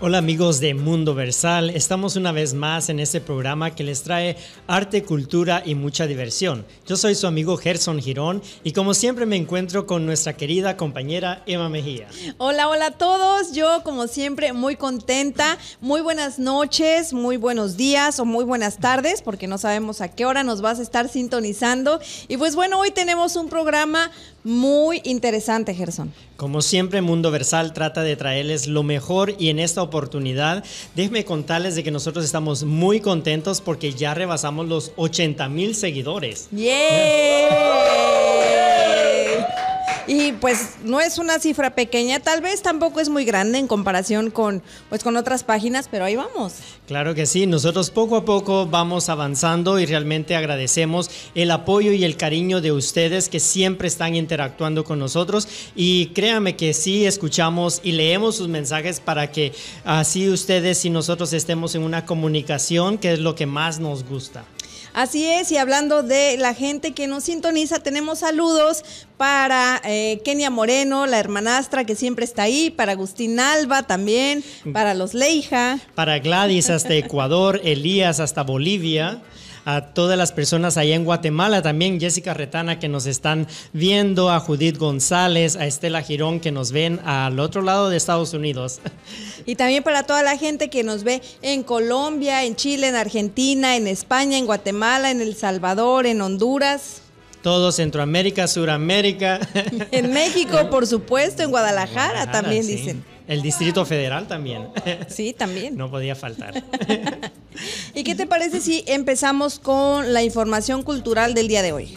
Hola amigos de Mundo Versal, estamos una vez más en este programa que les trae arte, cultura y mucha diversión. Yo soy su amigo Gerson Girón y como siempre me encuentro con nuestra querida compañera Emma Mejía. Hola, hola a todos, yo como siempre muy contenta, muy buenas noches, muy buenos días o muy buenas tardes porque no sabemos a qué hora nos vas a estar sintonizando. Y pues bueno, hoy tenemos un programa muy interesante, Gerson. Como siempre, Mundo Versal trata de traerles lo mejor y en esta oportunidad déjenme contarles de que nosotros estamos muy contentos porque ya rebasamos los 80 mil seguidores. ¡Yeah! Y pues no es una cifra pequeña, tal vez tampoco es muy grande en comparación con, pues, con otras páginas, pero ahí vamos. Claro que sí, nosotros poco a poco vamos avanzando y realmente agradecemos el apoyo y el cariño de ustedes que siempre están interactuando con nosotros y créanme que sí escuchamos y leemos sus mensajes para que así ustedes y nosotros estemos en una comunicación que es lo que más nos gusta. Así es, y hablando de la gente que nos sintoniza, tenemos saludos para eh, Kenia Moreno, la hermanastra que siempre está ahí, para Agustín Alba también, para los Leija. Para Gladys hasta Ecuador, Elías hasta Bolivia a todas las personas allá en Guatemala, también Jessica Retana que nos están viendo, a Judith González, a Estela Girón que nos ven al otro lado de Estados Unidos. Y también para toda la gente que nos ve en Colombia, en Chile, en Argentina, en España, en Guatemala, en El Salvador, en Honduras. Todo Centroamérica, Suramérica. En México, por supuesto, en Guadalajara, también dicen. El Distrito Federal también. Sí, también. No podía faltar. ¿Y qué te parece si empezamos con la información cultural del día de hoy?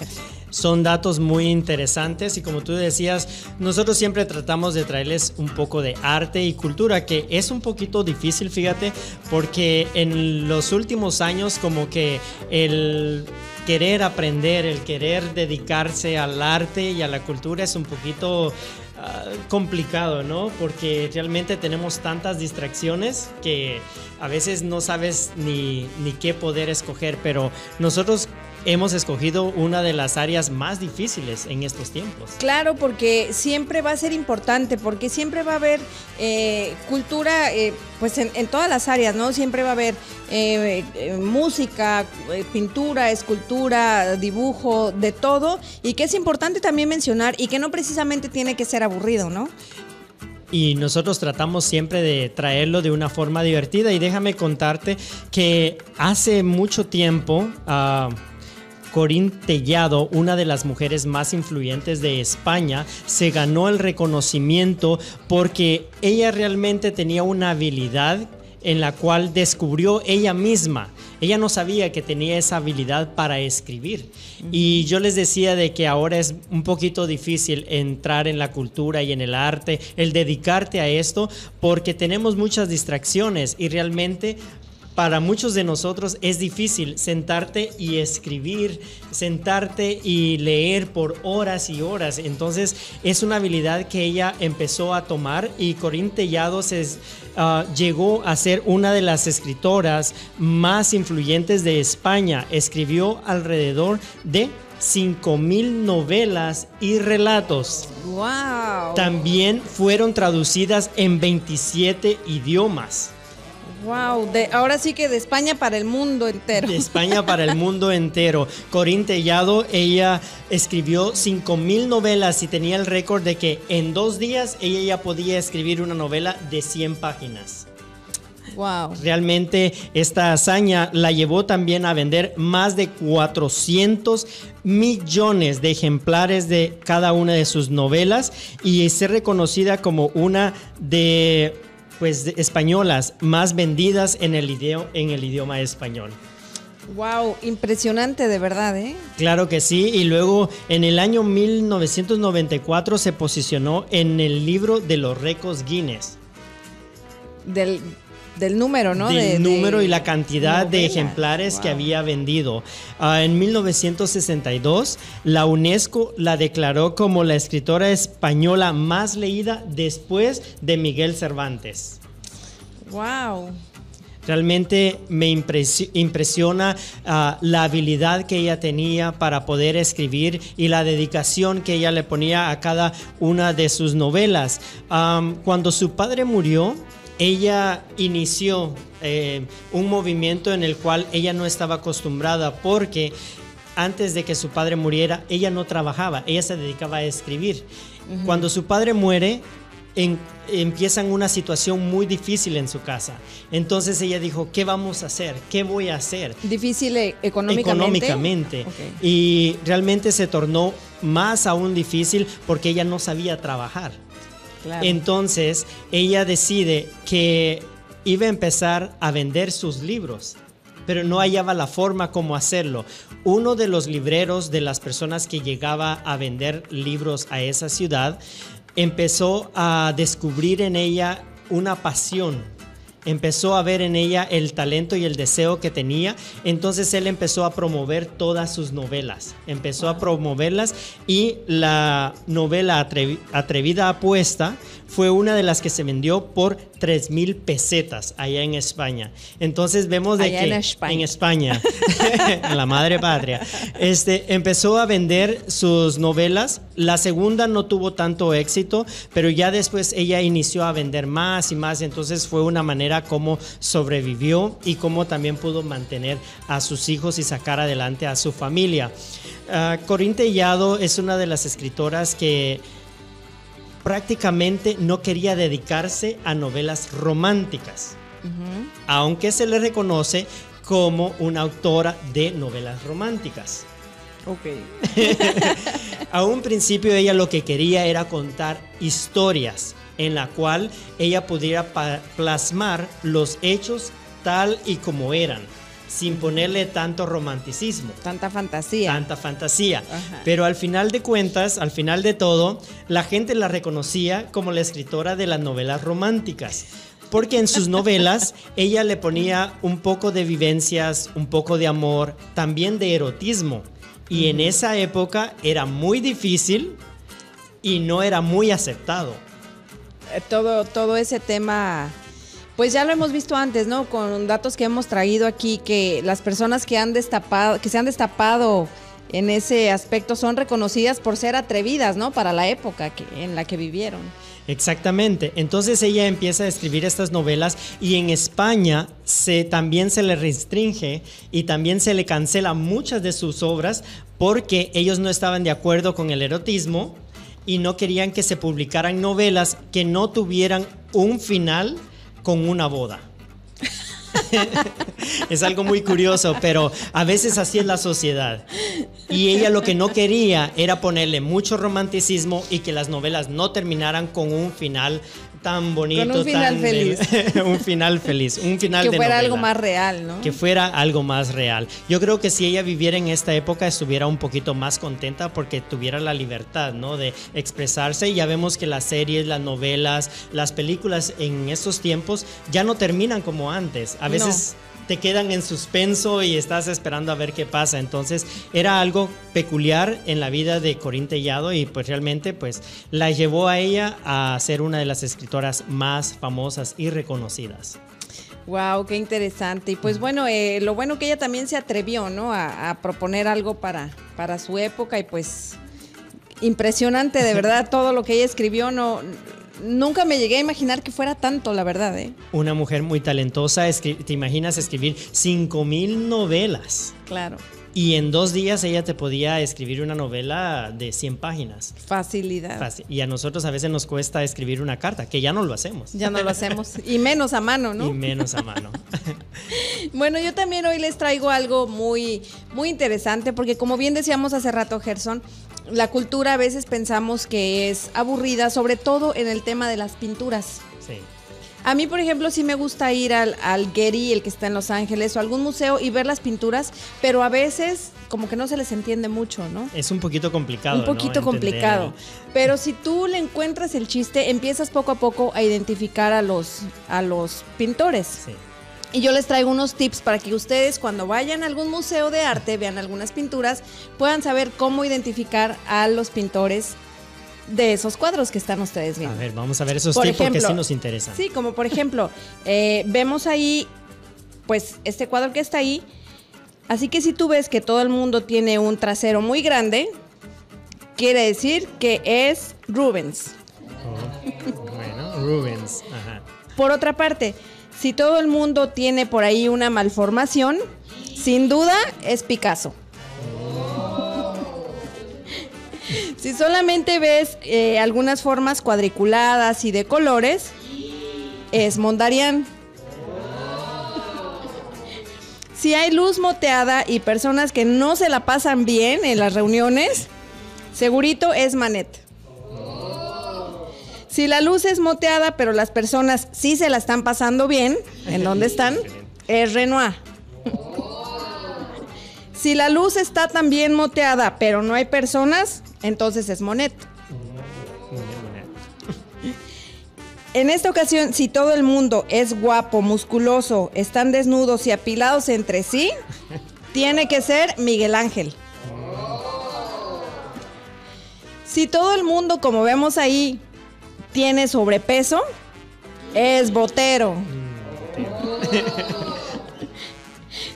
Son datos muy interesantes y como tú decías, nosotros siempre tratamos de traerles un poco de arte y cultura, que es un poquito difícil, fíjate, porque en los últimos años como que el querer aprender, el querer dedicarse al arte y a la cultura es un poquito Ah, complicado, ¿no? Porque realmente tenemos tantas distracciones que a veces no sabes ni, ni qué poder escoger, pero nosotros hemos escogido una de las áreas más difíciles en estos tiempos. Claro, porque siempre va a ser importante, porque siempre va a haber eh, cultura, eh, pues en, todas las áreas, ¿no? Siempre va a haber eh, música, pintura, escultura, dibujo, de todo, y que es importante también mencionar y que no precisamente tiene que ser aburrido, ¿no? y nosotros tratamos siempre de traerlo de una forma divertida y déjame contarte que hace mucho tiempo uh, Corín Tellado, una de las mujeres más influyentes de España, se ganó el reconocimiento porque ella realmente tenía una habilidad en la cual descubrió ella misma. Ella no sabía que tenía esa habilidad para escribir. Y yo les decía de que ahora es un poquito difícil entrar en la cultura y en el arte, el dedicarte a esto, porque tenemos muchas distracciones y realmente para muchos de nosotros es difícil sentarte y escribir, sentarte y leer por horas y horas. Entonces es una habilidad que ella empezó a tomar y Corín Tellado se, ah, llegó a ser una de las escritoras más influyentes de España. Escribió alrededor de 5.000 novelas y relatos. ¡Wow! También fueron traducidas en 27 idiomas. Wow, de, ahora sí que de España para el mundo entero. De España para el mundo entero. Corín Tellado, ella escribió 5000 novelas y tenía el récord de que en dos días ella ya podía escribir una novela de 100 páginas. Wow. Realmente esta hazaña la llevó también a vender más de 400 millones de ejemplares de cada una de sus novelas y ser reconocida como una de pues, españolas más vendidas en el, idioma, en el idioma español. Wow, impresionante de verdad, ¿eh? Claro que sí, y luego en el año 1994 se posicionó en el libro de los récords Guinness. Del del número, ¿no? Del número y la cantidad de ejemplares que había vendido. Ah, en 1962, la UNESCO la declaró como la escritora española más leída después de Miguel Cervantes. ¡Wow! Realmente me impresiona ah, la habilidad que ella tenía para poder escribir y la dedicación que ella le ponía a cada una de sus novelas. cuando su padre murió, ella inició eh, un movimiento en el cual ella no estaba acostumbrada porque antes de que su padre muriera, ella no trabajaba, ella se dedicaba a escribir. Cuando su padre muere, empiezan una situación muy difícil en su casa. Entonces ella dijo, ¿qué vamos a hacer? ¿Qué voy a hacer? Difícil eh, económicamente. Económicamente. Y realmente se tornó más aún difícil porque ella no sabía trabajar. Entonces ella decide que iba a empezar a vender sus libros pero no hallaba la forma como hacerlo. Uno de los libreros de las personas que llegaba a vender libros a esa ciudad empezó a descubrir en ella una pasión empezó a ver en ella el talento y el deseo que tenía, entonces él empezó a promover todas sus novelas, empezó a promoverlas y la novela Atrevida Apuesta fue una de las que se vendió por 3 mil pesetas allá en España. Entonces vemos de que en España, en, España en la madre patria, este, empezó a vender sus novelas. La segunda no tuvo tanto éxito, pero ya después ella inició a vender más y más. Entonces fue una manera como sobrevivió y cómo también pudo mantener a sus hijos y sacar adelante a su familia. Uh, Corín Tellado es una de las escritoras que prácticamente no quería dedicarse a novelas románticas, aunque se le reconoce como una autora de novelas románticas. Ok. a un principio ella lo que quería era contar historias en la cual ella pudiera plasmar los hechos tal y como eran sin ponerle tanto romanticismo. Tanta fantasía. Tanta fantasía. Pero al final de cuentas, al final de todo, la gente la reconocía como la escritora de las novelas románticas. Porque en sus novelas ella le ponía un poco de vivencias, un poco de amor, también de erotismo. Y en esa época era muy difícil y no era muy aceptado. Eh, todo, todo ese tema pues ya lo hemos visto antes, ¿no? Con datos que hemos traído aquí, que las personas que han destapado, que se han destapado en ese aspecto son reconocidas por ser atrevidas, ¿no? Para la época en la que vivieron. Exactamente. Entonces ella empieza a escribir estas novelas y en España se, también se le restringe y también se le cancela muchas de sus obras porque ellos no estaban de acuerdo con el erotismo y no querían que se publicaran novelas que no tuvieran un final con una boda. es algo muy curioso, pero a veces así es la sociedad. Y ella lo que no quería era ponerle mucho romanticismo y que las novelas no terminaron con un final tan bonito. un final feliz. un final feliz, un final que fuera algo más real, ¿no? Que fuera algo más real. Yo creo que si ella viviera en esta época estuviera un poquito más contenta porque tuviera la libertad, ¿no? De expresarse. Y ya vemos que las series, las novelas, las películas en estos tiempos ya no terminan como antes. A veces te quedan en suspenso y estás esperando a ver qué pasa. Entonces era algo peculiar en la vida de Corín Tellado y pues realmente pues la llevó a ella a ser una de las escritoras más famosas y reconocidas. Wow, qué interesante. Y pues bueno, eh, lo bueno que ella también se atrevió, ¿no? A, a, proponer algo para, para su época y pues impresionante, de verdad, todo lo que ella escribió. No, nunca me llegué a imaginar que fuera tanto, la verdad. ¿eh? Una mujer muy talentosa, te imaginas escribir 5.000 novelas. Claro. Y en dos días ella te podía escribir una novela de 100 páginas. Facilidad. Y a nosotros a veces nos cuesta escribir una carta, que ya no lo hacemos. Ya no lo hacemos. Y menos a mano, ¿no? Y menos a mano. bueno, yo también hoy les traigo algo muy, muy interesante, porque como bien decíamos hace rato, Gerson, la cultura a veces pensamos que es aburrida, sobre todo en el tema de las pinturas. Sí. A mí, por ejemplo, sí me gusta ir al, al Getty, el que está en Los Ángeles, o algún museo y ver las pinturas, pero a veces como que no se les entiende mucho, ¿no? Es un poquito complicado. Un poquito complicado. Pero si tú le encuentras el chiste, empiezas poco a poco a identificar a los, a los pintores. Sí. Y yo les traigo unos tips para que ustedes cuando vayan a algún museo de arte, vean algunas pinturas, puedan saber cómo identificar a los pintores de esos cuadros que están ustedes viendo. A ver, vamos a ver esos tips que sí nos interesan. Sí, como por ejemplo, eh, vemos ahí, pues, este cuadro que está ahí. Así que si tú ves que todo el mundo tiene un trasero muy grande, quiere decir que es Rubens. Oh, bueno, Rubens. Ajá. Por otra parte, si todo el mundo tiene por ahí una malformación, sin duda es Picasso. Si solamente ves eh, algunas formas cuadriculadas y de colores, es Mondarian. Si hay luz moteada y personas que no se la pasan bien en las reuniones, segurito es Manet. Si la luz es moteada, pero las personas sí se la están pasando bien, ¿en dónde están? Es Renoir. Si la luz está también moteada, pero no hay personas, entonces es Monet. En esta ocasión, si todo el mundo es guapo, musculoso, están desnudos y apilados entre sí, tiene que ser Miguel Ángel. Si todo el mundo, como vemos ahí, tiene sobrepeso, es Botero.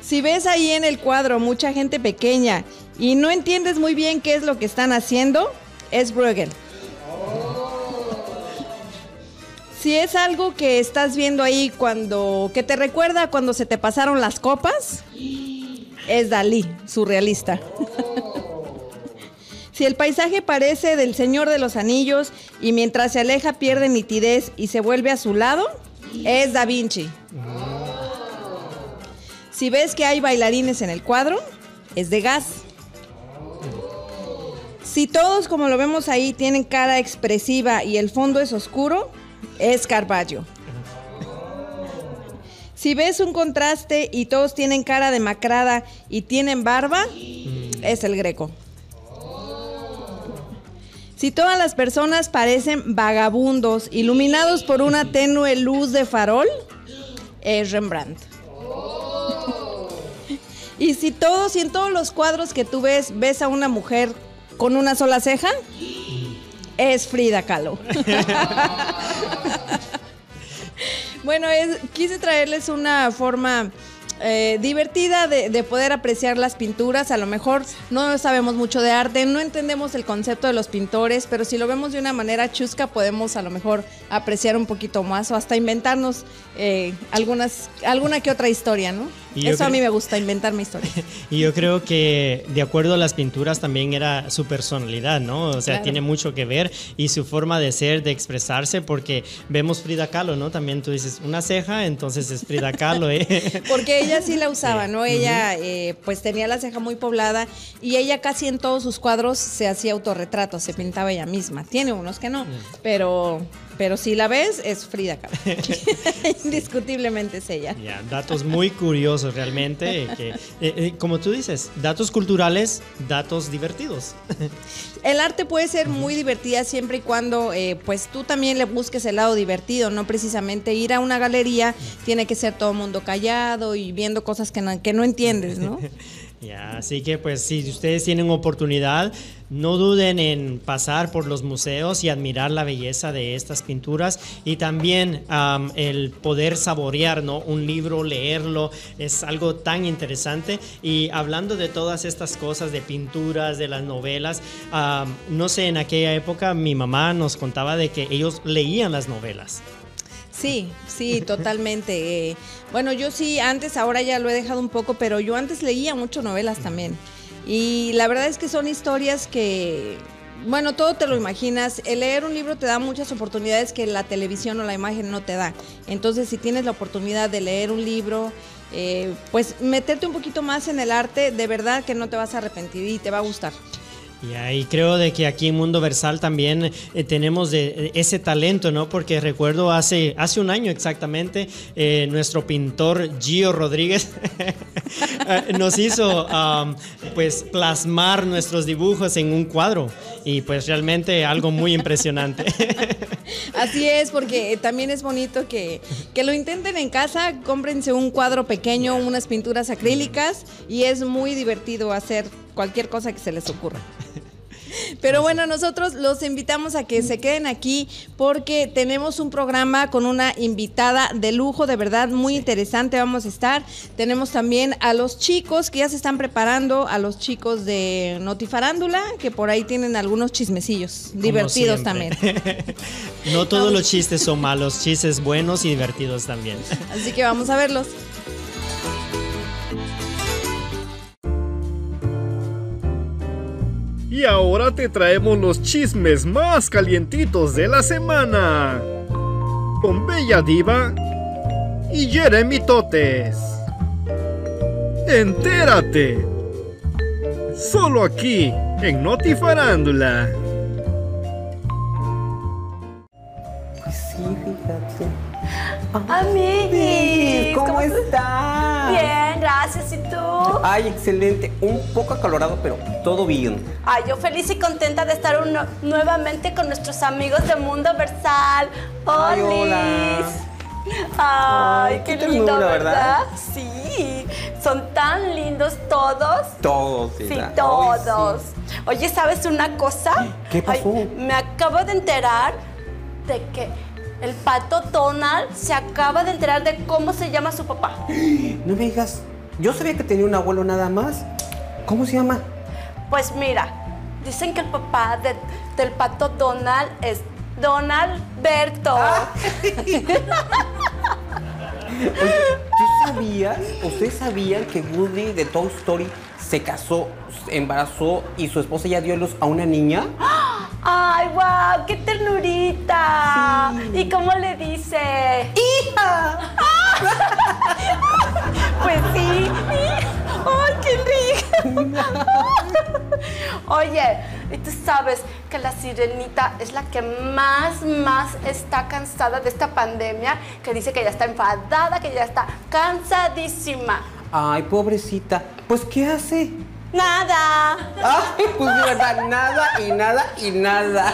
Si ves ahí en el cuadro mucha gente pequeña y no entiendes muy bien qué es lo que están haciendo, es Bruegel. Si es algo que estás viendo ahí cuando que te recuerda cuando se te pasaron las copas, es Dalí, surrealista. si el paisaje parece del Señor de los Anillos y mientras se aleja pierde nitidez y se vuelve a su lado, es Da Vinci. Si ves que hay bailarines en el cuadro, es de gas. Si todos, como lo vemos ahí, tienen cara expresiva y el fondo es oscuro, es Carballo. Si ves un contraste y todos tienen cara demacrada y tienen barba, es el greco. Si todas las personas parecen vagabundos, iluminados por una tenue luz de farol, es Rembrandt. Y si todos y en todos los cuadros que tú ves, ves a una mujer con una sola ceja, es Frida Kahlo. bueno, quise traerles una forma eh, divertida de, poder apreciar las pinturas. A lo mejor no sabemos mucho de arte, no entendemos el concepto de los pintores, pero si lo vemos de una manera chusca podemos a lo mejor apreciar un poquito más o hasta inventarnos eh, algunas, alguna que otra historia, ¿no? Eso a mí me gusta, inventarme historias. y yo creo que de acuerdo a las pinturas también era su personalidad, ¿no? O sea, tiene mucho que ver y su forma de ser, de expresarse, porque vemos Frida Kahlo, ¿no? También tú dices una ceja, entonces es Frida Kahlo, ¿eh? porque ella sí la usaba, ¿no? Ella eh, pues tenía la ceja muy poblada y ella casi en todos sus cuadros se hacía autorretratos, se pintaba ella misma. Tiene unos que no, pero pero si la ves, es Frida Kahlo. Indiscutiblemente es ella. Ya, datos muy curiosos realmente. Que, eh, eh, como tú dices, datos culturales, datos divertidos. El arte puede ser muy divertida siempre y cuando eh, pues tú también le busques el lado divertido, no precisamente ir a una galería tiene que ser todo el mundo callado y viendo cosas que que no entiendes, ¿no? Ya, así que pues si ustedes tienen oportunidad, no duden en pasar por los museos y admirar la belleza de estas pinturas y también el poder saborear ¿no? un libro, leerlo, es algo tan interesante. Y hablando de todas estas cosas, de pinturas, de las novelas, no sé, en aquella época mi mamá nos contaba de que ellos leían las novelas. Sí, sí, totalmente. Eh, bueno, yo sí, antes, ahora ya lo he dejado un poco, pero yo antes leía mucho novelas también. Y la verdad es que son historias que, bueno, todo te lo imaginas. El leer un libro te da muchas oportunidades que la televisión o la imagen no te da. Entonces, si tienes la oportunidad de leer un libro, eh, pues meterte un poquito más en el arte, de verdad que no te vas a arrepentir y te va a gustar. Y ahí creo de que aquí en Mundo Versal también eh, tenemos de, ese talento, ¿no? Porque recuerdo hace, hace un año exactamente, eh, nuestro pintor Gio Rodríguez eh, nos hizo pues plasmar nuestros dibujos en un cuadro y pues realmente algo muy impresionante. Así es, porque también es bonito que, que lo intenten en casa, cómprense un cuadro pequeño, unas pinturas acrílicas y es muy divertido hacer cualquier cosa que se les ocurra. Pero bueno, nosotros los invitamos a que se queden aquí porque tenemos un programa con una invitada de lujo, de verdad muy interesante vamos a estar. Tenemos también a los chicos que ya se están preparando, a los chicos de Notifarándula, que por ahí tienen algunos chismecillos divertidos también. no todos los chistes son malos, chistes buenos y divertidos también. Así que vamos a verlos. Y ahora te traemos los chismes más calientitos de la semana. Con Bella Diva y Jeremy Totes. Entérate. Solo aquí en Notifarándula. Amiguis, ¿cómo, estás? Bien, gracias. ¿Y tú? Ay, excelente. Un poco acalorado, pero todo bien. Ay, yo feliz y contenta de estar nuevamente con nuestros amigos de Mundo Versal. Ay, hola. Ay, qué, lindo, ¿verdad? Sí, son tan lindos todos. Todos, Sí, todos. Oye, ¿sabes una cosa? ¿Qué pasó? me acabo de enterar de que el pato Donald se acaba de enterar de cómo se llama su papá. No me digas, yo sabía que tenía un abuelo nada más. ¿Cómo se llama? Pues mira, dicen que el papá del pato Donald es Donald Berto. ¿tú sabías, ustedes sabían que Woody de Toy Story se casó, embarazó y su esposa ya dio luz a una niña? ¡Ay, wow! ¡Qué ternurita! ¿Y cómo le dice? ¡Hija! pues sí. ¡Ay, qué rica! Oye, y tú sabes que la sirenita es la que más, más está cansada de esta pandemia, que dice que ya está enfadada, que ya está cansadísima. Ay, pobrecita. Pues, ¿qué hace? Nada. Ay, pues de verdad, nada y nada y nada.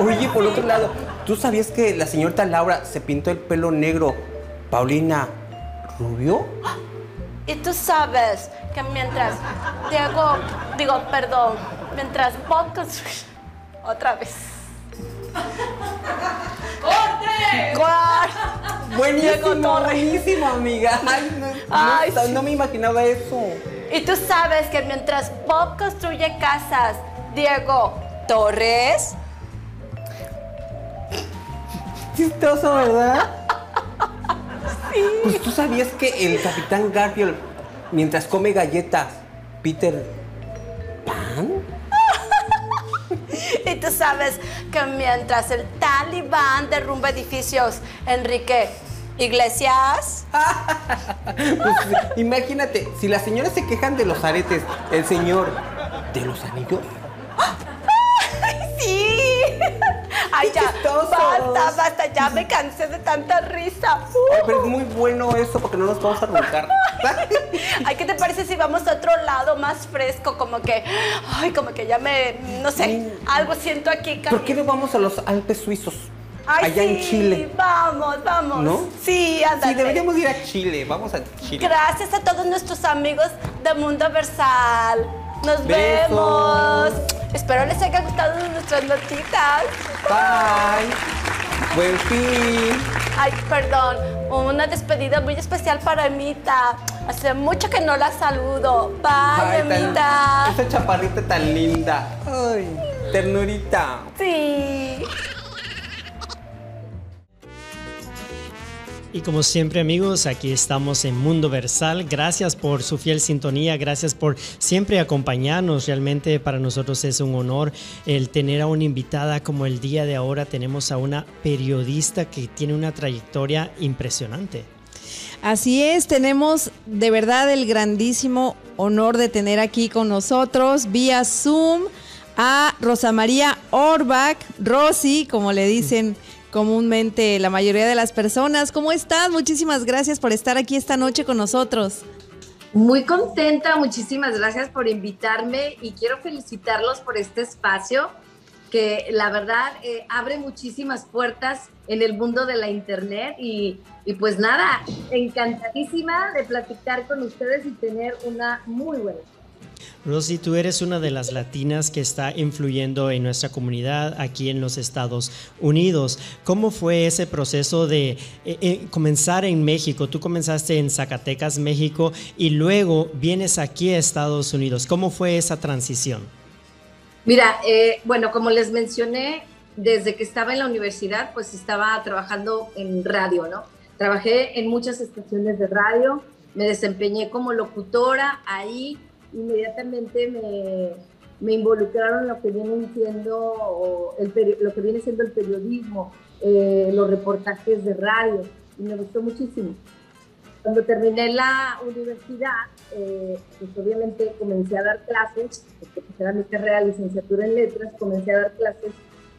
Oye, por otro lado, ¿tú sabías que la señorita Laura se pintó el pelo negro? Paulina, ¿rubio? Y tú sabes que mientras Diego, digo, perdón, mientras Bob otra vez. ¡Corte! Buenísimo, buenísimo, amiga. Ay, no, no me imaginaba eso. Y tú sabes que mientras Bob construye casas, Diego Torres. Chistoso, ¿verdad? Sí. Pues tú sabías que el capitán Garfield, mientras come galletas, Peter Pan. y tú sabes que mientras el talibán derrumba edificios, Enrique Iglesias. pues, imagínate, si las señoras se quejan de los aretes, el señor de los anillos. ¡Sí! Ay, ya, basta, basta, ya me cansé de tanta risa. Ay, pero es muy bueno eso porque no nos vamos a arrancar. ay, ¿qué te parece si vamos a otro lado más fresco? Como que, ay, como que ya me, no sé, algo siento aquí. ¿Por qué no vamos a los Alpes suizos? Ay, allá sí, en Chile. Vamos, vamos. ¿No? Sí, ándale. Sí, deberíamos ir a Chile. Vamos a Chile. Gracias a todos nuestros amigos de Mundo Versal. Nos Besos. vemos. Espero les haya gustado nuestras notitas. Bye. Buen fin. Ay, perdón. Una despedida muy especial para Emita. Hace mucho que no la saludo. Bye, Emita. Esa chaparrita tan linda. Ay, ternurita. Sí. Y como siempre amigos, aquí estamos en Mundo Versal. Gracias por su fiel sintonía, gracias por siempre acompañarnos. Realmente para nosotros es un honor el tener a una invitada como el día de ahora. Tenemos a una periodista que tiene una trayectoria impresionante. Así es, tenemos de verdad el grandísimo honor de tener aquí con nosotros vía Zoom a Rosa María Orbach, Rosy, como le dicen comúnmente la mayoría de las personas. ¿Cómo estás? Muchísimas gracias por estar aquí esta noche con nosotros. Muy contenta, muchísimas gracias por invitarme y quiero felicitarlos por este espacio que la verdad eh, abre muchísimas puertas en el mundo de la internet y, y pues nada, encantadísima de platicar con ustedes y tener una muy buena. Rosy, tú eres una de las latinas que está influyendo en nuestra comunidad aquí en los Estados Unidos. ¿Cómo fue ese proceso de eh, eh, comenzar en México? Tú comenzaste en Zacatecas, México, y luego vienes aquí a Estados Unidos. ¿Cómo fue esa transición? Mira, eh, bueno, como les mencioné, desde que estaba en la universidad, pues estaba trabajando en radio, ¿no? Trabajé en muchas estaciones de radio, me desempeñé como locutora ahí inmediatamente me, involucraron en lo que viene siendo el, lo que viene siendo el periodismo, eh, los reportajes de radio, y me gustó muchísimo. Cuando terminé la universidad, eh, pues obviamente comencé a dar clases, porque pues era mi carrera de licenciatura en letras, comencé a dar clases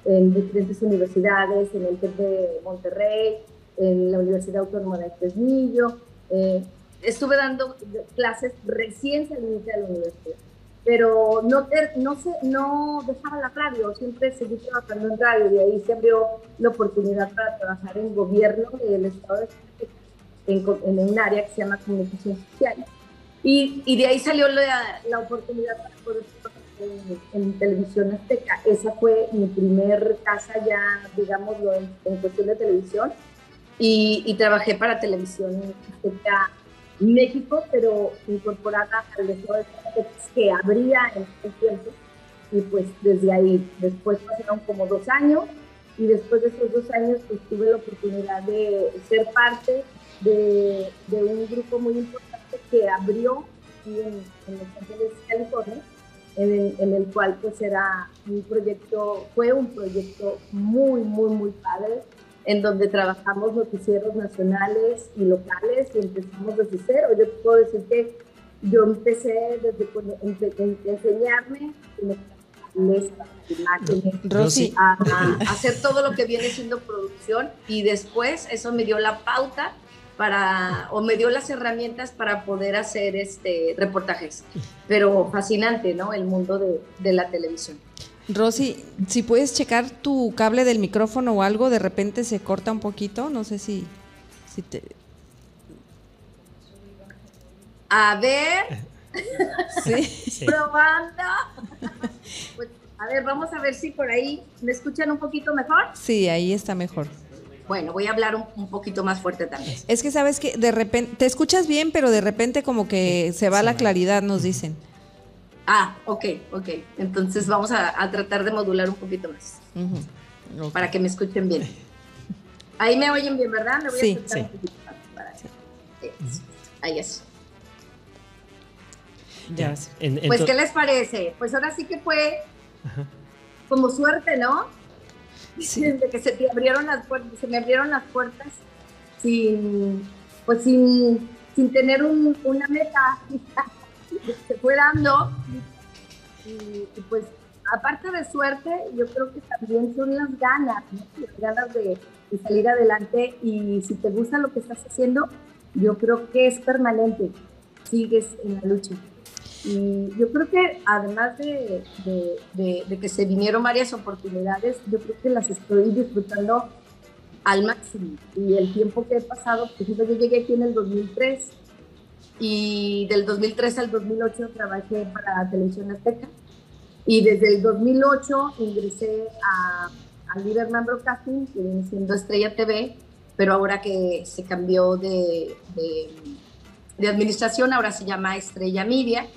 en diferentes universidades, en el TEC de Monterrey, en la Universidad Autónoma de Fresnillo, eh, estuve dando clases recién salida de la universidad, pero no, no, se, no dejaba la radio, siempre seguí trabajando en radio, y ahí se abrió la oportunidad para trabajar en gobierno del Estado de en, en un área que se llama comunicación social. Y, y de ahí salió la, la oportunidad para poder trabajar en, en, televisión azteca. Esa fue mi primer casa ya, digámoslo, en, en cuestión de televisión. Y, y, trabajé para televisión azteca México, pero incorporada al Estado de que habría en ese tiempo. Y pues desde ahí, después pasaron como dos años y después de esos dos años pues tuve la oportunidad de ser parte de, un grupo muy importante que abrió en, en Los Ángeles, California, en el, cual pues era un proyecto, fue un proyecto muy, muy, muy padre, en donde trabajamos noticieros nacionales y locales y empezamos desde cero. Yo puedo decir que yo empecé desde enseñarme Rosy. A, a, hacer todo lo que viene siendo producción y después eso me dio la pauta para o me dio las herramientas para poder hacer este reportajes pero fascinante no el mundo de, de la televisión Rosy, si puedes checar tu cable del micrófono o algo, de repente se corta un poquito, no sé si, si te... A ver. Sí. Probando. Pues, a ver, vamos a ver si por ahí me escuchan un poquito mejor. Sí, ahí está mejor. Bueno, voy a hablar un, un poquito más fuerte también. Es que sabes que de repente, te escuchas bien, pero de repente como que se va la claridad, nos dicen. Ah, ok, ok. Entonces vamos a, a tratar de modular un poquito más. Uh -huh. okay. Para que me escuchen bien. Ahí me oyen bien, ¿verdad? Me voy sí, a sí. un poquito más para sí. Ahí es. Ya. En pues, ¿qué les parece? Pues ahora sí que fue Ajá. como suerte, ¿no? Sí. Desde que se te abrieron las puertas, se me abrieron las puertas sin, pues sin, sin tener un, una meta se fue dando. Y, pues, aparte de suerte, yo creo que también son las ganas, ¿no? las ganas de, salir adelante. Y si te gusta lo que estás haciendo, yo creo que es permanente. Sigues en la lucha. Y yo creo que además de, de, de que se vinieron varias oportunidades, yo creo que las estoy disfrutando al máximo. Y el tiempo que he pasado, por ejemplo, yo llegué aquí en el 2003 y del 2003 al 2008 trabajé para Televisión Azteca y desde el 2008 ingresé a, a Liberman Broadcasting, que viene siendo Estrella TV, pero ahora que se cambió de, de, de, administración, ahora se llama Estrella Media.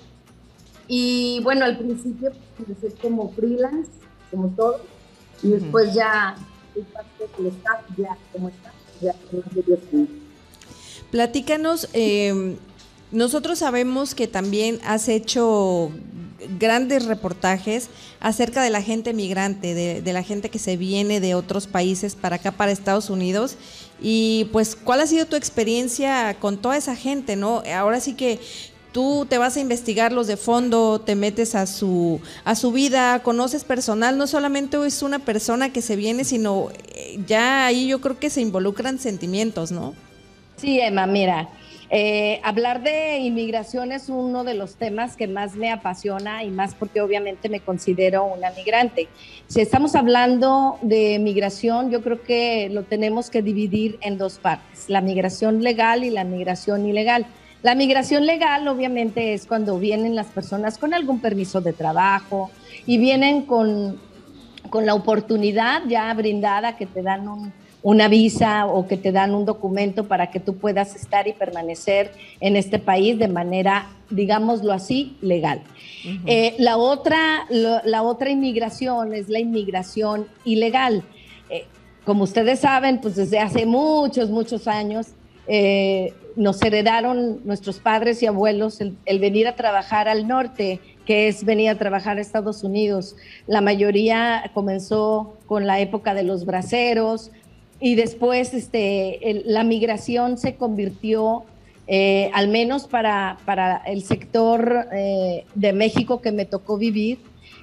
Y bueno, al principio pues, empecé como freelance, como todo, y después ya soy parte del staff, ya como ya como Platícanos, eh, nosotros sabemos que también has hecho grandes reportajes acerca de la gente migrante, de, la gente que se viene de otros países para acá, para Estados Unidos. Y pues, ¿cuál ha sido tu experiencia con toda esa gente, no? Ahora sí que tú te vas a investigarlos de fondo, te metes a su, a su vida, conoces personal, no solamente es una persona que se viene, sino eh, ya ahí yo creo que se involucran sentimientos, ¿no? Sí, Emma, mira, eh, hablar de inmigración es uno de los temas que más me apasiona y más porque obviamente me considero una migrante. Si estamos hablando de migración, yo creo que lo tenemos que dividir en dos partes, la migración legal y la migración ilegal. La migración legal obviamente es cuando vienen las personas con algún permiso de trabajo y vienen con, con la oportunidad ya brindada que te dan un, una visa o que te dan un documento para que tú puedas estar y permanecer en este país de manera, digámoslo así, legal. Eh, la, otra, la otra inmigración es la inmigración ilegal. Eh, como ustedes saben, pues desde hace muchos, muchos años eh, nos heredaron nuestros padres y abuelos el, venir a trabajar al norte, que es venir a trabajar a Estados Unidos. La mayoría comenzó con la época de los braceros y después este, la migración se convirtió, eh, al menos para, para el sector eh, de México que me tocó vivir,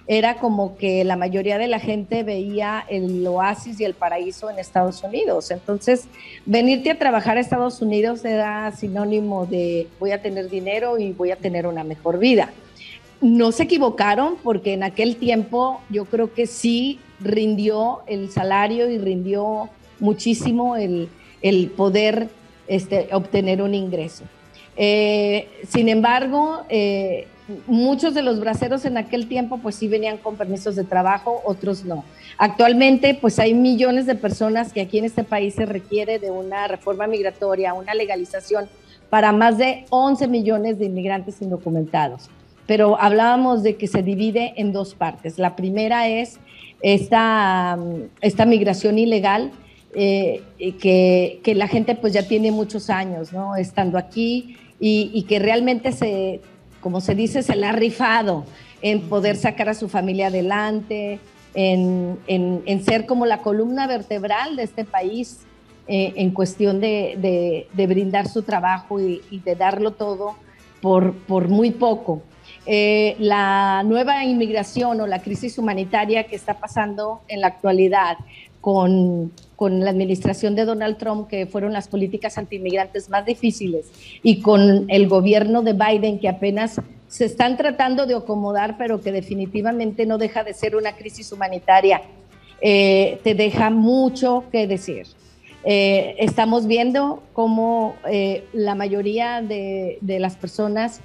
era como que la mayoría de la gente veía el oasis y el paraíso en Estados Unidos. Entonces, venirte a trabajar a Estados Unidos era sinónimo de voy a tener dinero y voy a tener una mejor vida. No se equivocaron porque en aquel tiempo yo creo que sí rindió el salario y rindió muchísimo el, poder este, obtener un ingreso. Eh, sin embargo, eh, muchos de los braceros en aquel tiempo pues sí venían con permisos de trabajo, otros no. Actualmente pues hay millones de personas que aquí en este país se requiere de una reforma migratoria, una legalización para más de 11 millones de inmigrantes indocumentados. Pero hablábamos de que se divide en dos partes. La primera es esta, esta migración ilegal, eh, que, que, la gente pues ya tiene muchos años, ¿no? Estando aquí y, y que realmente se como se dice, se la ha rifado en poder sacar a su familia adelante, en, ser como la columna vertebral de este país eh, en cuestión de, brindar su trabajo y, de darlo todo por, por muy poco. Eh, la nueva inmigración o la crisis humanitaria que está pasando en la actualidad con, con la administración de Donald Trump, que fueron las políticas antiinmigrantes más difíciles, y con el gobierno de Biden, que apenas se están tratando de acomodar, pero que definitivamente no deja de ser una crisis humanitaria, eh, te deja mucho que decir. Eh, estamos viendo cómo eh, la mayoría de, las personas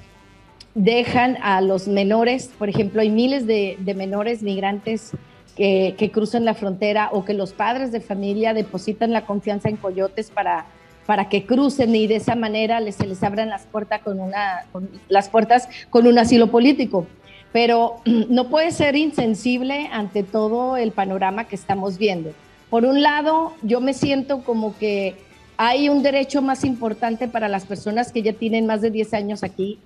dejan a los menores, por ejemplo, hay miles de, de menores migrantes que, cruzan la frontera o que los padres de familia depositan la confianza en coyotes para, para que crucen y de esa manera les, se les abran las, puertas con una, las puertas con un asilo político. Pero no puede ser insensible ante todo el panorama que estamos viendo. Por un lado, yo me siento como que hay un derecho más importante para las personas que ya tienen más de 10 años aquí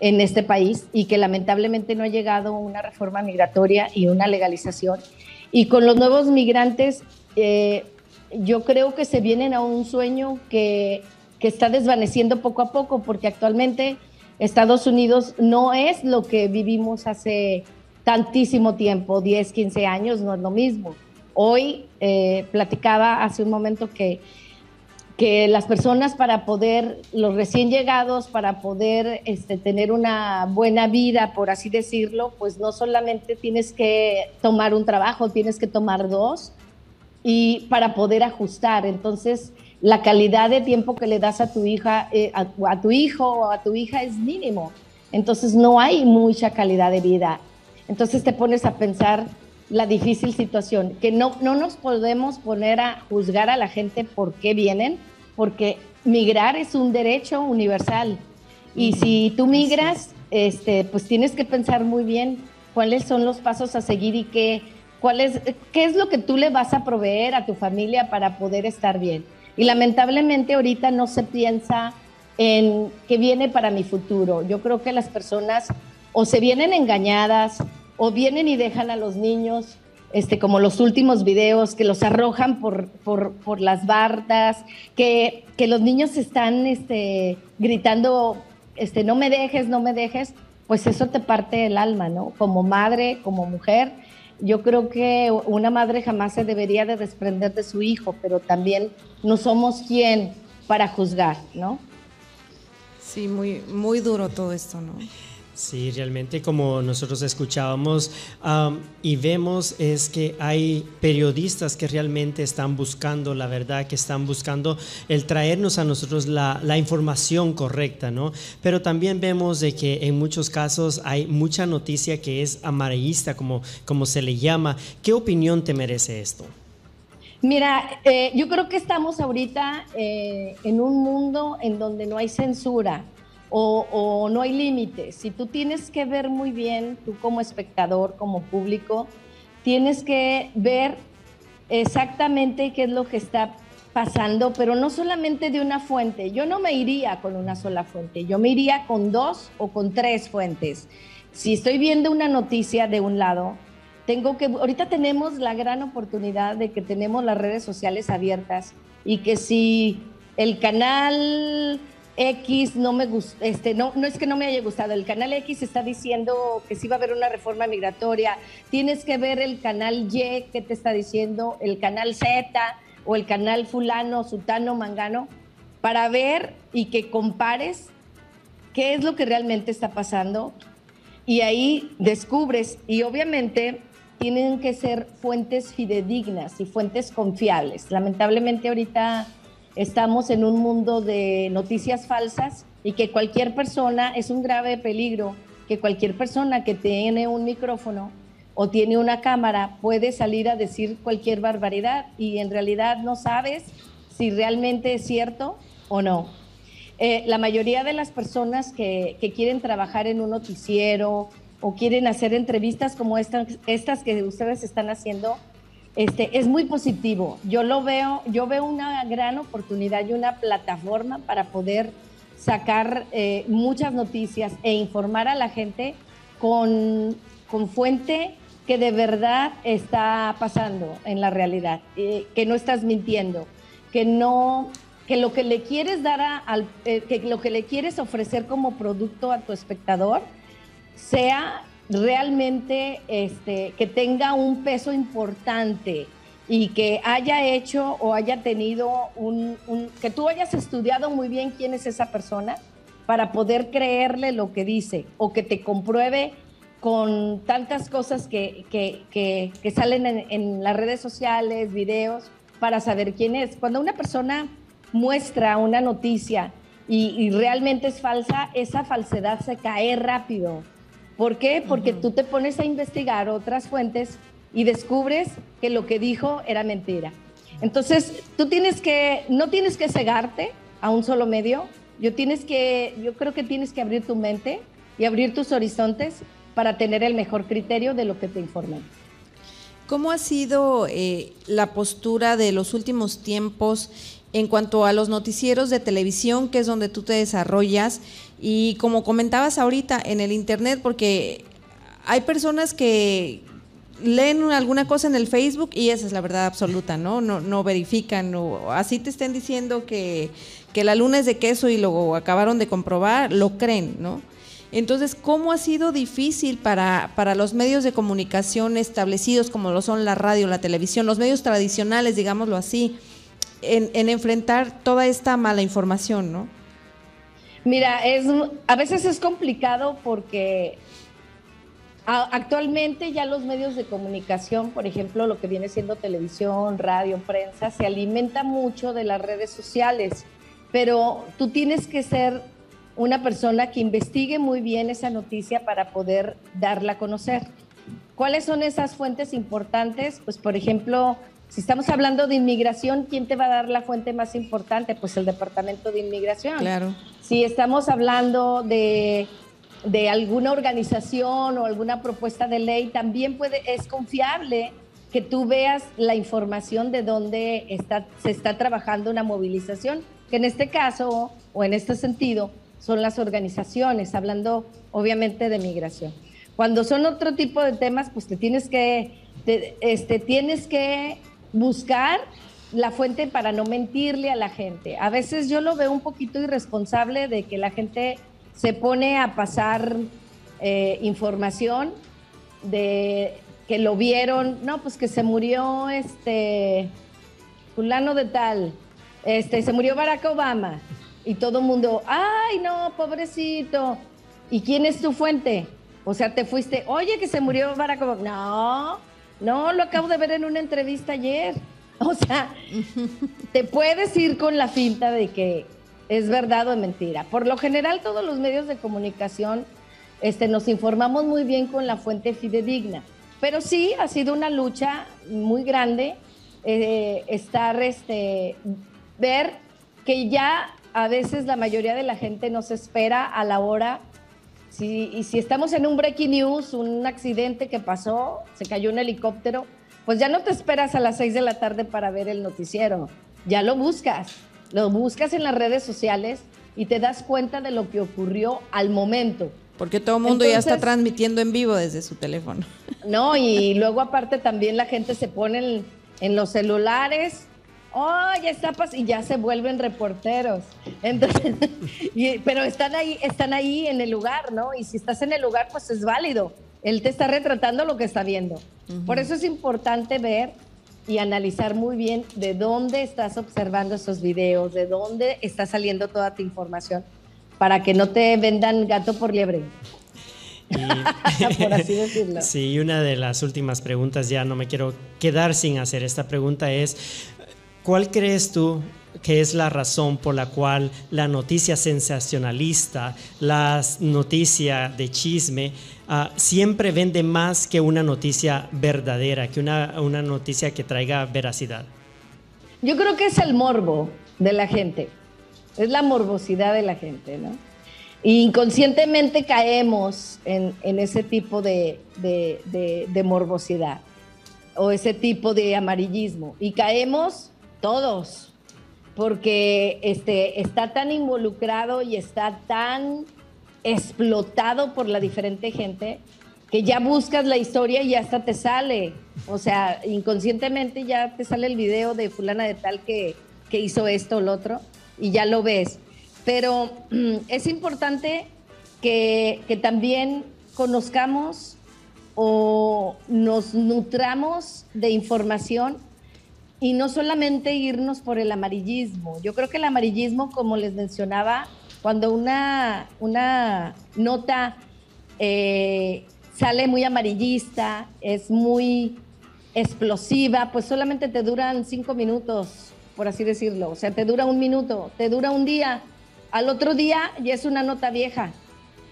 en este país y que lamentablemente no ha llegado una reforma migratoria y una legalización. Y con los nuevos migrantes, eh, yo creo que se vienen a un sueño que, que está desvaneciendo poco a poco, porque actualmente Estados Unidos no es lo que vivimos hace tantísimo tiempo, 10, 15 años, no es lo mismo. Hoy eh, platicaba hace un momento que que las personas para poder, los recién llegados, para poder este, tener una buena vida, por así decirlo, pues no solamente tienes que tomar un trabajo, tienes que tomar dos y para poder ajustar. Entonces, la calidad de tiempo que le das a tu hija, eh, a, tu hijo o a tu hija es mínimo. Entonces, no hay mucha calidad de vida. Entonces, te pones a pensar la difícil situación, que no, no nos podemos poner a juzgar a la gente por qué vienen, porque migrar es un derecho universal. Y si tú migras, este, pues tienes que pensar muy bien cuáles son los pasos a seguir y qué, cuál es, qué es lo que tú le vas a proveer a tu familia para poder estar bien. Y lamentablemente ahorita no se piensa en qué viene para mi futuro. Yo creo que las personas o se vienen engañadas o vienen y dejan a los niños este, como los últimos videos que los arrojan por, por, las bardas, que, que, los niños están este, gritando, este, no me dejes, no me dejes, pues eso te parte el alma, ¿no? Como madre, como mujer, yo creo que una madre jamás se debería de desprender de su hijo, pero también no somos quien para juzgar, ¿no? Sí, muy, muy duro todo esto, ¿no? Sí, realmente como nosotros escuchábamos y vemos es que hay periodistas que realmente están buscando la verdad, que están buscando el traernos a nosotros la, información correcta, ¿no? Pero también vemos de que en muchos casos hay mucha noticia que es amarillista, como, como se le llama. ¿Qué opinión te merece esto? Mira, eh, yo creo que estamos ahorita eh, en un mundo en donde no hay censura o, no hay límites. Si tú tienes que ver muy bien, tú como espectador, como público, tienes que ver exactamente qué es lo que está pasando, pero no solamente de una fuente. Yo no me iría con una sola fuente, yo me iría con dos o con tres fuentes. Si estoy viendo una noticia de un lado, tengo que, ahorita tenemos la gran oportunidad de que tenemos las redes sociales abiertas y que si el canal X no me gusta, este, no, no es que no me haya gustado, el canal X está diciendo que sí va a haber una reforma migratoria, tienes que ver el canal Y que te está diciendo, el canal Z o el canal fulano, sutano, mangano, para ver y que compares qué es lo que realmente está pasando y ahí descubres. Y obviamente tienen que ser fuentes fidedignas y fuentes confiables. Lamentablemente ahorita estamos en un mundo de noticias falsas y que cualquier persona, es un grave peligro, que cualquier persona que tiene un micrófono o tiene una cámara puede salir a decir cualquier barbaridad y en realidad no sabes si realmente es cierto o no. Eh, la mayoría de las personas que, que, quieren trabajar en un noticiero o quieren hacer entrevistas como estas, estas que ustedes están haciendo, este, es muy positivo. Yo lo veo, yo veo una gran oportunidad y una plataforma para poder sacar eh, muchas noticias e informar a la gente con, con, fuente que de verdad está pasando en la realidad, eh, que no estás mintiendo, que no que lo que le quieres dar al eh, que lo que le quieres ofrecer como producto a tu espectador sea realmente este, que tenga un peso importante y que haya hecho o haya tenido un, que tú hayas estudiado muy bien quién es esa persona para poder creerle lo que dice o que te compruebe con tantas cosas que, que, que, salen en, las redes sociales, videos, para saber quién es. Cuando una persona muestra una noticia y, y realmente es falsa, esa falsedad se cae rápido ¿Por qué? Porque tú te pones a investigar otras fuentes y descubres que lo que dijo era mentira. Entonces, tú tienes que, no tienes que cegarte a un solo medio, yo, tienes que, yo creo que tienes que abrir tu mente y abrir tus horizontes para tener el mejor criterio de lo que te informen. ¿Cómo ha sido eh, la postura de los últimos tiempos en cuanto a los noticieros de televisión, que es donde tú te desarrollas, y como comentabas ahorita en el Internet, porque hay personas que leen alguna cosa en el Facebook y esa es la verdad absoluta, ¿no? No, no verifican, o así te estén diciendo que, que la luna es de queso y luego acabaron de comprobar, lo creen, ¿no? Entonces, ¿cómo ha sido difícil para, para los medios de comunicación establecidos como lo son la radio, la televisión, los medios tradicionales, digámoslo así, en enfrentar toda esta mala información, ¿no? Mira, es, a veces es complicado porque actualmente ya los medios de comunicación, por ejemplo, lo que viene siendo televisión, radio, prensa, se alimenta mucho de las redes sociales, pero tú tienes que ser una persona que investigue muy bien esa noticia para poder darla a conocer. ¿Cuáles son esas fuentes importantes? Pues, por ejemplo, si estamos hablando de inmigración, ¿quién te va a dar la fuente más importante? Pues el Departamento de Inmigración. Claro. Si estamos hablando de, alguna organización o alguna propuesta de ley, también puede, es confiable que tú veas la información de dónde está, se está trabajando una movilización, que en este caso o en este sentido son las organizaciones, hablando obviamente de migración. Cuando son otro tipo de temas, pues te tienes que, este, tienes que buscar la fuente para no mentirle a la gente. A veces yo lo veo un poquito irresponsable de que la gente se pone a pasar eh, información de que lo vieron, no, pues que se murió este fulano de tal, este, se murió Barack Obama y todo el mundo, ay no, pobrecito. ¿Y quién es tu fuente? O sea, te fuiste, oye, que se murió Barack Obama. No, no, lo acabo de ver en una entrevista ayer. O sea, te puedes ir con la finta de que es verdad o es mentira. Por lo general, todos los medios de comunicación este, nos informamos muy bien con la fuente fidedigna. Pero sí, ha sido una lucha muy grande eh, estar, este, ver que ya a veces la mayoría de la gente nos espera a la hora si, y si estamos en un breaking news, un accidente que pasó, se cayó un helicóptero, pues ya no te esperas a las 6 de la tarde para ver el noticiero, ya lo buscas, lo buscas en las redes sociales y te das cuenta de lo que ocurrió al momento. Porque todo el mundo ya está transmitiendo en vivo desde su teléfono. No, y luego aparte también la gente se pone en, en los celulares oh, ya está y ya se vuelven reporteros. Entonces, pero están ahí, están ahí en el lugar, ¿no? Y si estás en el lugar, pues es válido. Él te está retratando lo que está viendo. Por eso es importante ver y analizar muy bien de dónde estás observando esos videos, de dónde está saliendo toda tu información, para que no te vendan gato por liebre. por así decirlo. Sí, una de las últimas preguntas, ya no me quiero quedar sin hacer esta pregunta, es ¿Cuál crees tú que es la razón por la cual la noticia sensacionalista, la noticia de chisme, ah, siempre vende más que una noticia verdadera, que una, una noticia que traiga veracidad? Yo creo que es el morbo de la gente, es la morbosidad de la gente, ¿no? inconscientemente caemos en, ese tipo de, de morbosidad o ese tipo de amarillismo y caemos todos, porque este, está tan involucrado y está tan explotado por la diferente gente que ya buscas la historia y hasta te sale. O sea, inconscientemente ya te sale el video de fulana de tal que, que hizo esto o lo otro y ya lo ves. Pero es importante que, que también conozcamos o nos nutramos de información y no solamente irnos por el amarillismo. Yo creo que el amarillismo, como les mencionaba, cuando una, una nota eh, sale muy amarillista, es muy explosiva, pues solamente te duran cinco minutos, por así decirlo. O sea, te dura un minuto, te dura un día. Al otro día ya es una nota vieja.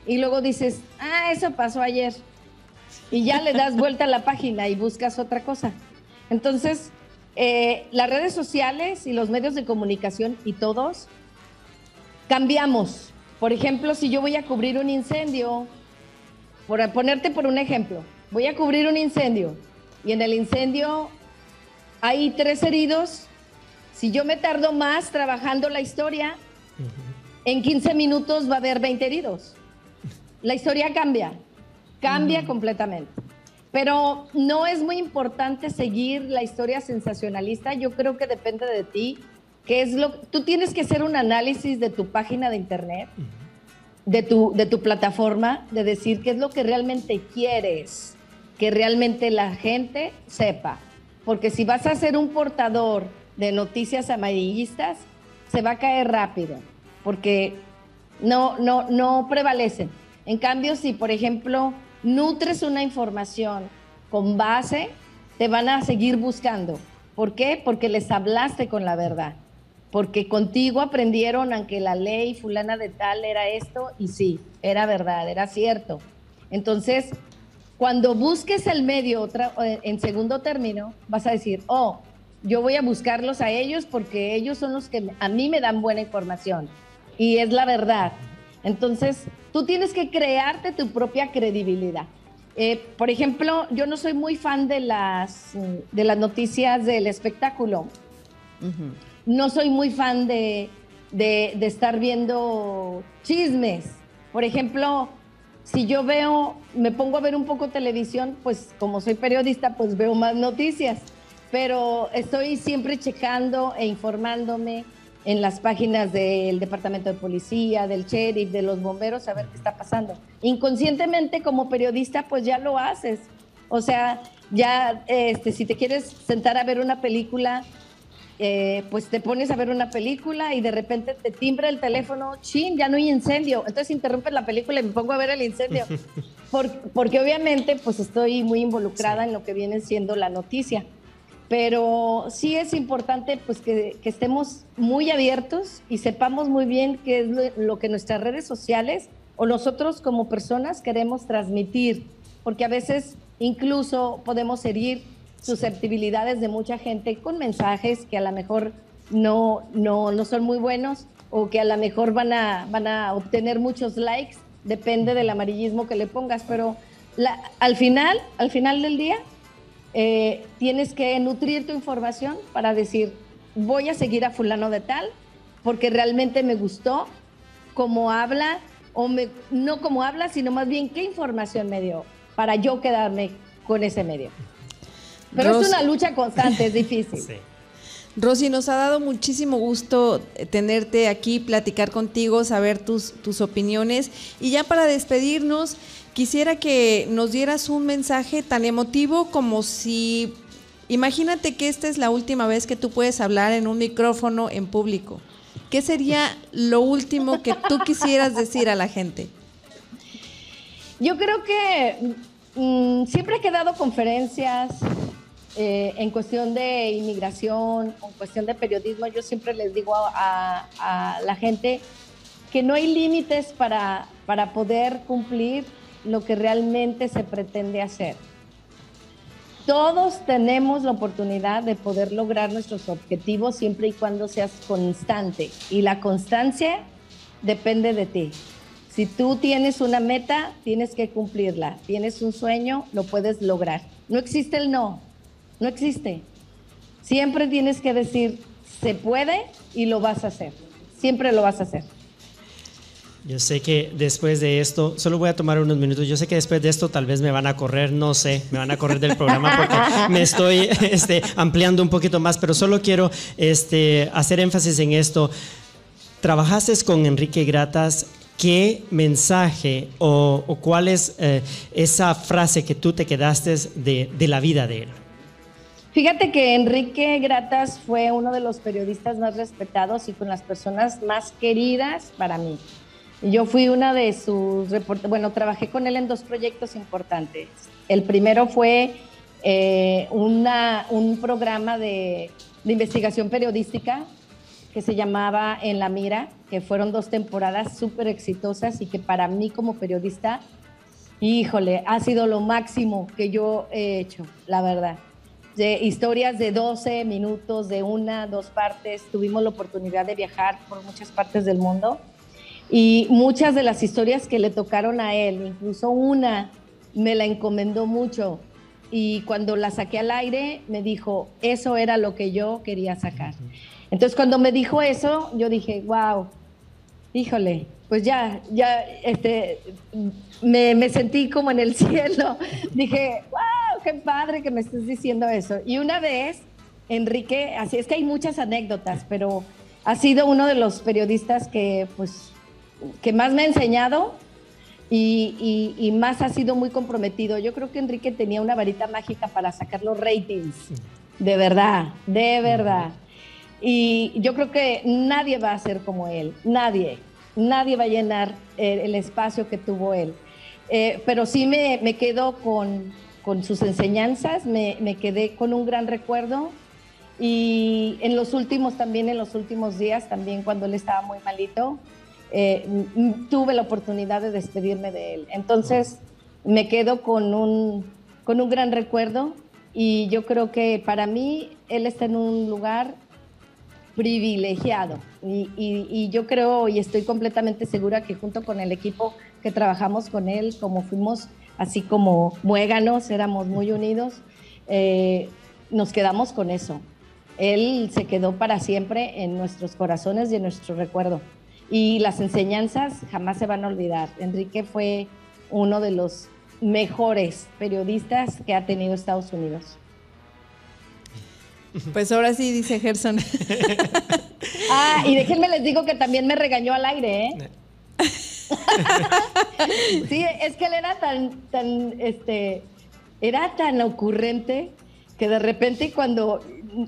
Y luego dices, ah, eso pasó ayer. Y ya le das vuelta a la página y buscas otra cosa. Entonces, eh, las redes sociales y los medios de comunicación y todos cambiamos. Por ejemplo, si yo voy a cubrir un incendio, por ponerte por un ejemplo, voy a cubrir un incendio y en el incendio hay tres heridos. Si yo me tardo más trabajando la historia, en 15 minutos va a haber 20 heridos. La historia cambia, cambia completamente. Pero no es muy importante seguir la historia sensacionalista. Yo creo que depende de ti. ¿Qué es lo, tú tienes que hacer un análisis de tu página de internet, de tu, de tu plataforma, de decir qué es lo que realmente quieres que realmente la gente sepa. Porque si vas a ser un portador de noticias amarillistas, se va a caer rápido, porque no, no, no prevalecen. En cambio, si por ejemplo nutres una información con base, te van a seguir buscando. ¿Por qué? Porque les hablaste con la verdad. Porque contigo aprendieron aunque la ley fulana de tal era esto y sí, era verdad, era cierto. Entonces, cuando busques el medio otra, en segundo término, vas a decir, oh, yo voy a buscarlos a ellos porque ellos son los que a mí me dan buena información. Y es la verdad. Entonces, tú tienes que crearte tu propia credibilidad. Eh, por ejemplo, yo no soy muy fan de las, de las noticias del espectáculo. No soy muy fan de, de, estar viendo chismes. Por ejemplo, si yo veo, me pongo a ver un poco televisión, pues como soy periodista, pues veo más noticias. Pero estoy siempre checando e informándome en las páginas del departamento de policía, del sheriff, de los bomberos, a ver qué está pasando. Inconscientemente como periodista, pues ya lo haces. O sea, ya este, si te quieres sentar a ver una película, eh, pues te pones a ver una película y de repente te timbra el teléfono, chin, ya no hay incendio. Entonces interrumpes la película y me pongo a ver el incendio. porque obviamente pues estoy muy involucrada en lo que viene siendo la noticia. Pero sí es importante pues que, estemos muy abiertos y sepamos muy bien qué es lo que nuestras redes sociales o nosotros como personas queremos transmitir, porque a veces incluso podemos herir susceptibilidades de mucha gente con mensajes que a lo mejor no, no, no son muy buenos o que a lo mejor van a, van a obtener muchos likes, depende del amarillismo que le pongas, pero la, al final, al final del día, eh, tienes que nutrir tu información para decir, voy a seguir a fulano de tal, porque realmente me gustó cómo habla, o me, no cómo habla, sino más bien qué información me dio, para yo quedarme con ese medio. Pero es una lucha constante, es difícil. Sí. Rosy, nos ha dado muchísimo gusto tenerte aquí, platicar contigo, saber tus, tus opiniones. Y ya para despedirnos, quisiera que nos dieras un mensaje tan emotivo como si, imagínate que esta es la última vez que tú puedes hablar en un micrófono en público. ¿Qué sería lo último que tú quisieras decir a la gente? Yo creo que mm, siempre he dado conferencias, eh, en cuestión de inmigración, en cuestión de periodismo, yo siempre les digo a, la gente que no hay límites para, para poder cumplir lo que realmente se pretende hacer. Todos tenemos la oportunidad de poder lograr nuestros objetivos siempre y cuando seas constante. Y la constancia depende de ti. Si tú tienes una meta, tienes que cumplirla. Tienes un sueño, lo puedes lograr. No existe el no, no existe. Siempre tienes que decir, se puede y lo vas a hacer. Siempre lo vas a hacer. Yo sé que después de esto, solo voy a tomar unos minutos, yo sé que después de esto tal vez me van a correr, no sé, me van a correr del programa porque me estoy este, ampliando un poquito más, pero solo quiero este, hacer énfasis en esto. Trabajaste con Enrique Gratas, ¿qué mensaje o, cuál es eh, esa frase que tú te quedaste de, de la vida de él? Fíjate que Enrique Gratas fue uno de los periodistas más respetados y con las personas más queridas para mí. Yo fui una de sus reporteros, bueno, trabajé con él en dos proyectos importantes. El primero fue eh, una, un programa de, de investigación periodística que se llamaba En la Mira, que fueron dos temporadas súper exitosas y que para mí como periodista, híjole, ha sido lo máximo que yo he hecho, la verdad de historias de 12 minutos, de una, dos partes. Tuvimos la oportunidad de viajar por muchas partes del mundo y muchas de las historias que le tocaron a él, incluso una, me la encomendó mucho. Y cuando la saqué al aire, me dijo, eso era lo que yo quería sacar. Entonces, cuando me dijo eso, yo dije, wow, híjole, pues ya, ya, este, me, me sentí como en el cielo. dije, wow qué padre que me estés diciendo eso. Y una vez, Enrique, así es que hay muchas anécdotas, pero ha sido uno de los periodistas que, pues, que más me ha enseñado y, y, más ha sido muy comprometido. Yo creo que Enrique tenía una varita mágica para sacar los ratings, de verdad, de verdad. Y yo creo que nadie va a ser como él, nadie, nadie va a llenar el, espacio que tuvo él. Eh, pero sí me, me quedo con, con sus enseñanzas, me, me, quedé con un gran recuerdo. Y en los últimos también, en los últimos días, también cuando él estaba muy malito, eh, tuve la oportunidad de despedirme de él. Entonces me quedo con un, con un gran recuerdo y yo creo que para mí él está en un lugar privilegiado y, y, y, yo creo y estoy completamente segura que junto con el equipo que trabajamos con él, como fuimos así como muéganos, éramos muy unidos, eh, nos quedamos con eso. Él se quedó para siempre en nuestros corazones y en nuestro recuerdo. Y las enseñanzas jamás se van a olvidar. Enrique fue uno de los mejores periodistas que ha tenido Estados Unidos. Pues ahora sí, dice Gerson. ah, y déjenme les digo que también me regañó al aire, ¿eh? sí, es que él era tan, tan, este, era tan ocurrente que de repente cuando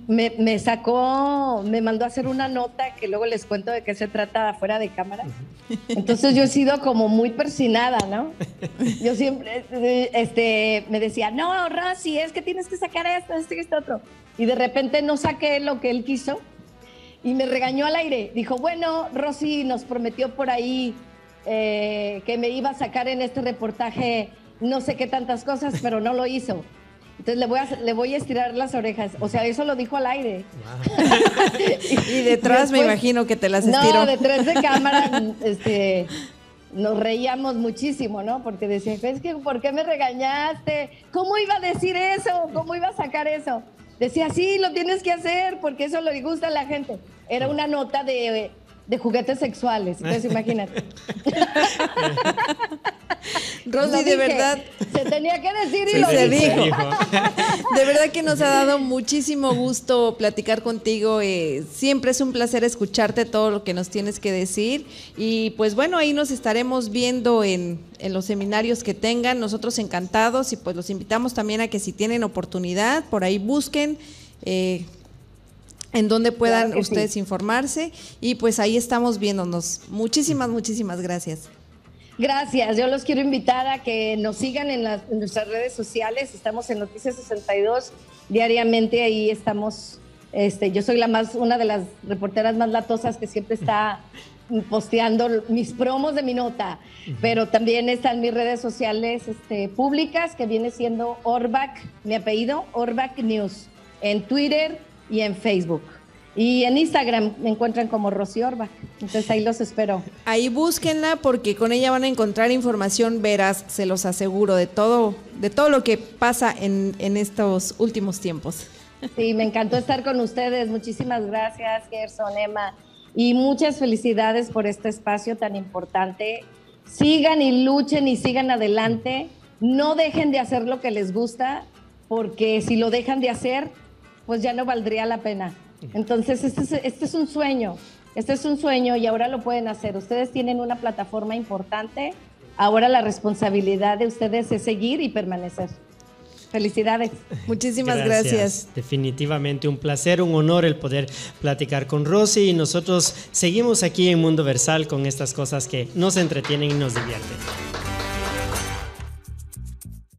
me, me, sacó, me mandó a hacer una nota que luego les cuento de qué se trata fuera de cámara. Entonces yo he sido como muy persinada, ¿no? Yo siempre, este, me decía, no, Rosy, es que tienes que sacar esto, esto y esto otro. Y de repente no saqué lo que él quiso y me regañó al aire. Dijo, bueno, Rosy nos prometió por ahí eh, que me iba a sacar en este reportaje no sé qué tantas cosas, pero no lo hizo. Entonces le voy, a, le voy a estirar las orejas. O sea, eso lo dijo al aire. y, detrás me imagino que te las estiró. No, detrás de cámara este, nos reíamos muchísimo, ¿no? Porque decía, es que ¿por qué me regañaste? ¿Cómo iba a decir eso? ¿Cómo iba a sacar eso? Decía, sí, lo tienes que hacer porque eso le gusta a la gente. Era una nota de, de juguetes sexuales, entonces imagínate. Rosy, de verdad. Se tenía que decir y lo se dijo. De verdad que nos ha dado muchísimo gusto platicar contigo. Eh, siempre es un placer escucharte todo lo que nos tienes que decir. Y pues bueno, ahí nos estaremos viendo en, los seminarios que tengan. Nosotros encantados y pues los invitamos también a que si tienen oportunidad, por ahí busquen. Eh, en donde puedan ustedes informarse y pues ahí estamos viéndonos. Muchísimas, muchísimas gracias. Gracias. Yo los quiero invitar a que nos sigan en, nuestras redes sociales. Estamos en Noticias 62 diariamente. Ahí estamos. Este, yo soy la más, una de las reporteras más latosas que siempre está posteando mis promos de mi nota. Pero también están mis redes sociales este, públicas, que viene siendo Orbac, mi apellido, Orbac News, en Twitter y en Facebook. Y en Instagram me encuentran como Rosy Orba. Entonces ahí los espero. Ahí búsquenla porque con ella van a encontrar información veraz, se los aseguro, de todo, de todo lo que pasa en, en estos últimos tiempos. Sí, me encantó estar con ustedes. Muchísimas gracias, Gerson, Emma. Y muchas felicidades por este espacio tan importante. Sigan y luchen y sigan adelante. No dejen de hacer lo que les gusta, porque si lo dejan de hacer, pues ya no valdría la pena. Entonces, este es, este es un sueño, este es un sueño y ahora lo pueden hacer. Ustedes tienen una plataforma importante, ahora la responsabilidad de ustedes es seguir y permanecer. Felicidades. Muchísimas gracias. Definitivamente un placer, un honor el poder platicar con Rosy y nosotros seguimos aquí en Mundo Versal con estas cosas que nos entretienen y nos divierten.